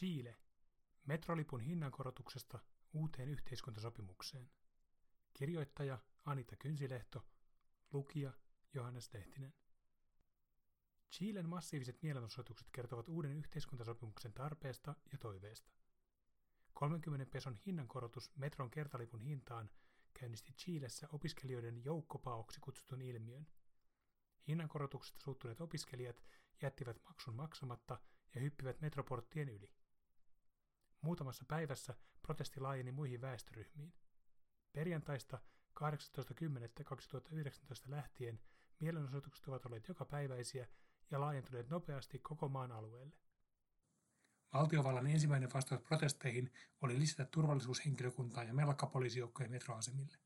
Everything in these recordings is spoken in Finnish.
Chile. Metrolipun hinnankorotuksesta uuteen yhteiskuntasopimukseen. Kirjoittaja Anita Kynsilehto. Lukija Johannes Lehtinen. Chilen massiiviset mielenosoitukset kertovat uuden yhteiskuntasopimuksen tarpeesta ja toiveesta. 30 peson hinnankorotus metron kertalipun hintaan käynnisti Chilessä opiskelijoiden joukkopaoksi kutsutun ilmiön. Hinnankorotuksesta suuttuneet opiskelijat jättivät maksun maksamatta ja hyppivät metroporttien yli. Muutamassa päivässä protesti laajeni muihin väestöryhmiin. Perjantaista 18.10.2019 lähtien mielenosoitukset ovat olleet jokapäiväisiä ja laajentuneet nopeasti koko maan alueelle. Valtiovallan ensimmäinen vastaus protesteihin oli lisätä turvallisuushenkilökuntaa ja melkkapoliisijoukkoja metroasemille.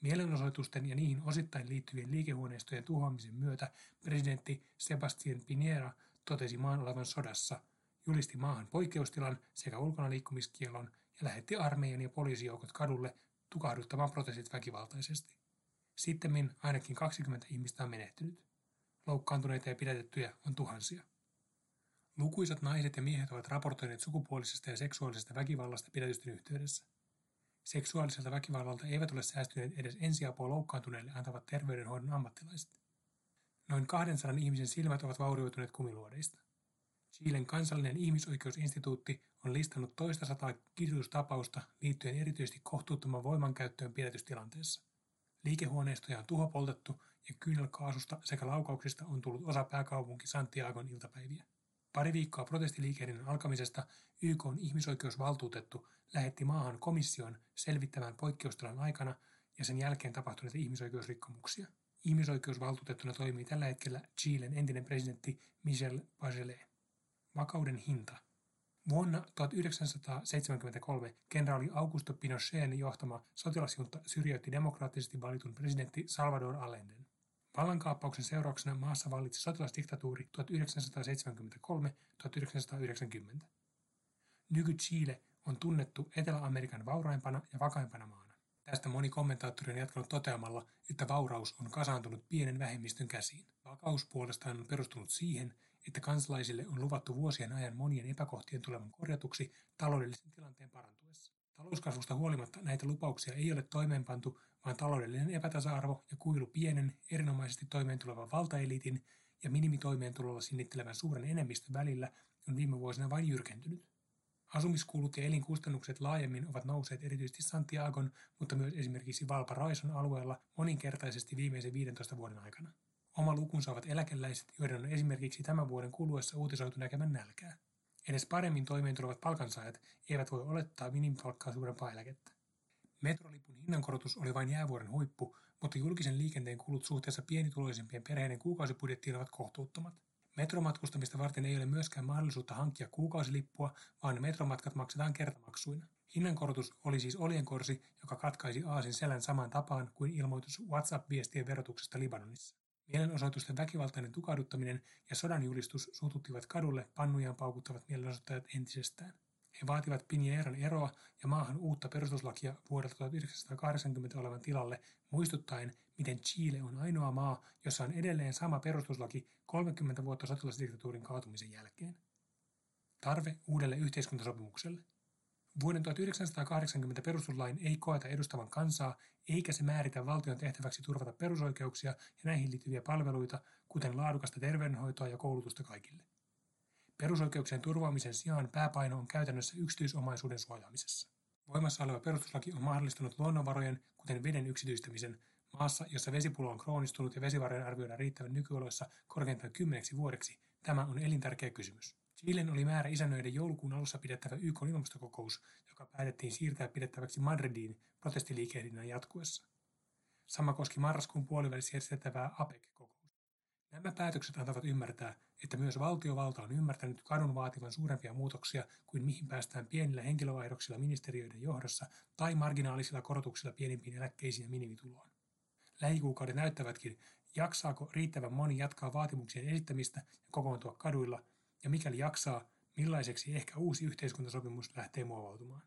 Mielenosoitusten ja niihin osittain liittyvien liikehuoneistojen tuhoamisen myötä presidentti Sebastian Pinera totesi maan olevan sodassa, julisti maahan poikkeustilan sekä ulkona liikkumiskielon ja lähetti armeijan ja poliisijoukot kadulle tukahduttamaan protestit väkivaltaisesti. Sittemmin ainakin 20 ihmistä on menehtynyt. Loukkaantuneita ja pidätettyjä on tuhansia. Lukuisat naiset ja miehet ovat raportoineet sukupuolisesta ja seksuaalisesta väkivallasta pidätysten yhteydessä. Seksuaaliselta väkivallalta eivät ole säästyneet edes ensiapua loukkaantuneille antavat terveydenhoidon ammattilaiset. Noin 200 ihmisen silmät ovat vaurioituneet kumiluodeista. Chilen kansallinen ihmisoikeusinstituutti on listannut toista sataa kidutustapausta liittyen erityisesti kohtuuttoman voimankäyttöön pidätystilanteessa. Liikehuoneistoja on tuhopoltettu ja kyynelkaasusta sekä laukauksista on tullut osa pääkaupunki Santiagon iltapäiviä. Pari viikkoa protestiliikehdin alkamisesta YK on ihmisoikeusvaltuutettu lähetti maahan komission selvittämään poikkeustilan aikana ja sen jälkeen tapahtuneita ihmisoikeusrikkomuksia. Ihmisoikeusvaltuutettuna toimii tällä hetkellä Chilen entinen presidentti Michel Bachelet. Vakauden hinta. Vuonna 1973 kenraali Augusto Pinochetin johtama sotilasjunta syrjäytti demokraattisesti valitun presidentti Salvador Allenden. Vallankaappauksen seurauksena maassa vallitsi sotilasdiktatuuri 1973-1990. Nyky-Chile on tunnettu Etelä-Amerikan vauraimpana ja vakaimpana maana. Tästä moni kommentaattori on jatkanut toteamalla, että vauraus on kasaantunut pienen vähemmistön käsiin. Vakaus puolestaan on perustunut siihen, että kansalaisille on luvattu vuosien ajan monien epäkohtien tulevan korjatuksi taloudellisen tilanteen parantuessa. Talouskasvusta huolimatta näitä lupauksia ei ole toimeenpantu, vaan taloudellinen epätasa-arvo ja kuilu pienen, erinomaisesti toimeentulevan valtaeliitin ja minimitoimeentulolla sinnittelevän suuren enemmistön välillä on viime vuosina vain jyrkentynyt. Asumiskulut ja elinkustannukset laajemmin ovat nousseet erityisesti Santiagon, mutta myös esimerkiksi Valparaison alueella moninkertaisesti viimeisen 15 vuoden aikana. Oma lukunsa ovat eläkeläiset, joiden on esimerkiksi tämän vuoden kuluessa uutisoitu näkemään nälkää. Edes paremmin toimeentulevat palkansaajat eivät voi olettaa minimipalkkaa suurempaa eläkettä. Metrolipun hinnankorotus oli vain jäävuoren huippu, mutta julkisen liikenteen kulut suhteessa pienituloisimpien perheiden kuukausibudjettiin ovat kohtuuttomat. Metromatkustamista varten ei ole myöskään mahdollisuutta hankkia kuukausilippua, vaan metromatkat maksetaan kertamaksuina. Hinnankorotus oli siis oljenkorsi, joka katkaisi Aasin selän samaan tapaan kuin ilmoitus WhatsApp-viestien verotuksesta Libanonissa. Mielenosoitusten väkivaltainen tukahduttaminen ja sodan julistus suututtivat kadulle pannujaan paukuttavat mielenosoittajat entisestään. He vaativat Pinieran eroa ja maahan uutta perustuslakia vuodelta 1980 olevan tilalle, muistuttaen, miten Chile on ainoa maa, jossa on edelleen sama perustuslaki 30 vuotta sotilasdiktatuurin kaatumisen jälkeen. Tarve uudelle yhteiskuntasopimukselle – Vuoden 1980 perustuslain ei koeta edustavan kansaa, eikä se määritä valtion tehtäväksi turvata perusoikeuksia ja näihin liittyviä palveluita, kuten laadukasta terveydenhoitoa ja koulutusta kaikille. Perusoikeuksien turvaamisen sijaan pääpaino on käytännössä yksityisomaisuuden suojaamisessa. Voimassa oleva perustuslaki on mahdollistanut luonnonvarojen, kuten veden yksityistämisen, maassa, jossa vesipulo on kroonistunut ja vesivarojen arvioidaan riittävän nykyoloissa korkeintaan kymmeneksi vuodeksi. Tämä on elintärkeä kysymys. Chilen oli määrä isännöiden joulukuun alussa pidettävä YK ilmastokokous, joka päätettiin siirtää pidettäväksi Madridiin protestiliikehdinnän jatkuessa. Sama koski marraskuun puolivälissä järjestettävää APEC-kokousta. Nämä päätökset antavat ymmärtää, että myös valtiovalta on ymmärtänyt kadun vaativan suurempia muutoksia kuin mihin päästään pienillä henkilövaihdoksilla ministeriöiden johdossa tai marginaalisilla korotuksilla pienimpiin eläkkeisiin ja minimituloon. Lähikuukaudet näyttävätkin, jaksaako riittävän moni jatkaa vaatimuksien esittämistä ja kokoontua kaduilla – ja mikäli jaksaa, millaiseksi ehkä uusi yhteiskuntasopimus lähtee muovautumaan.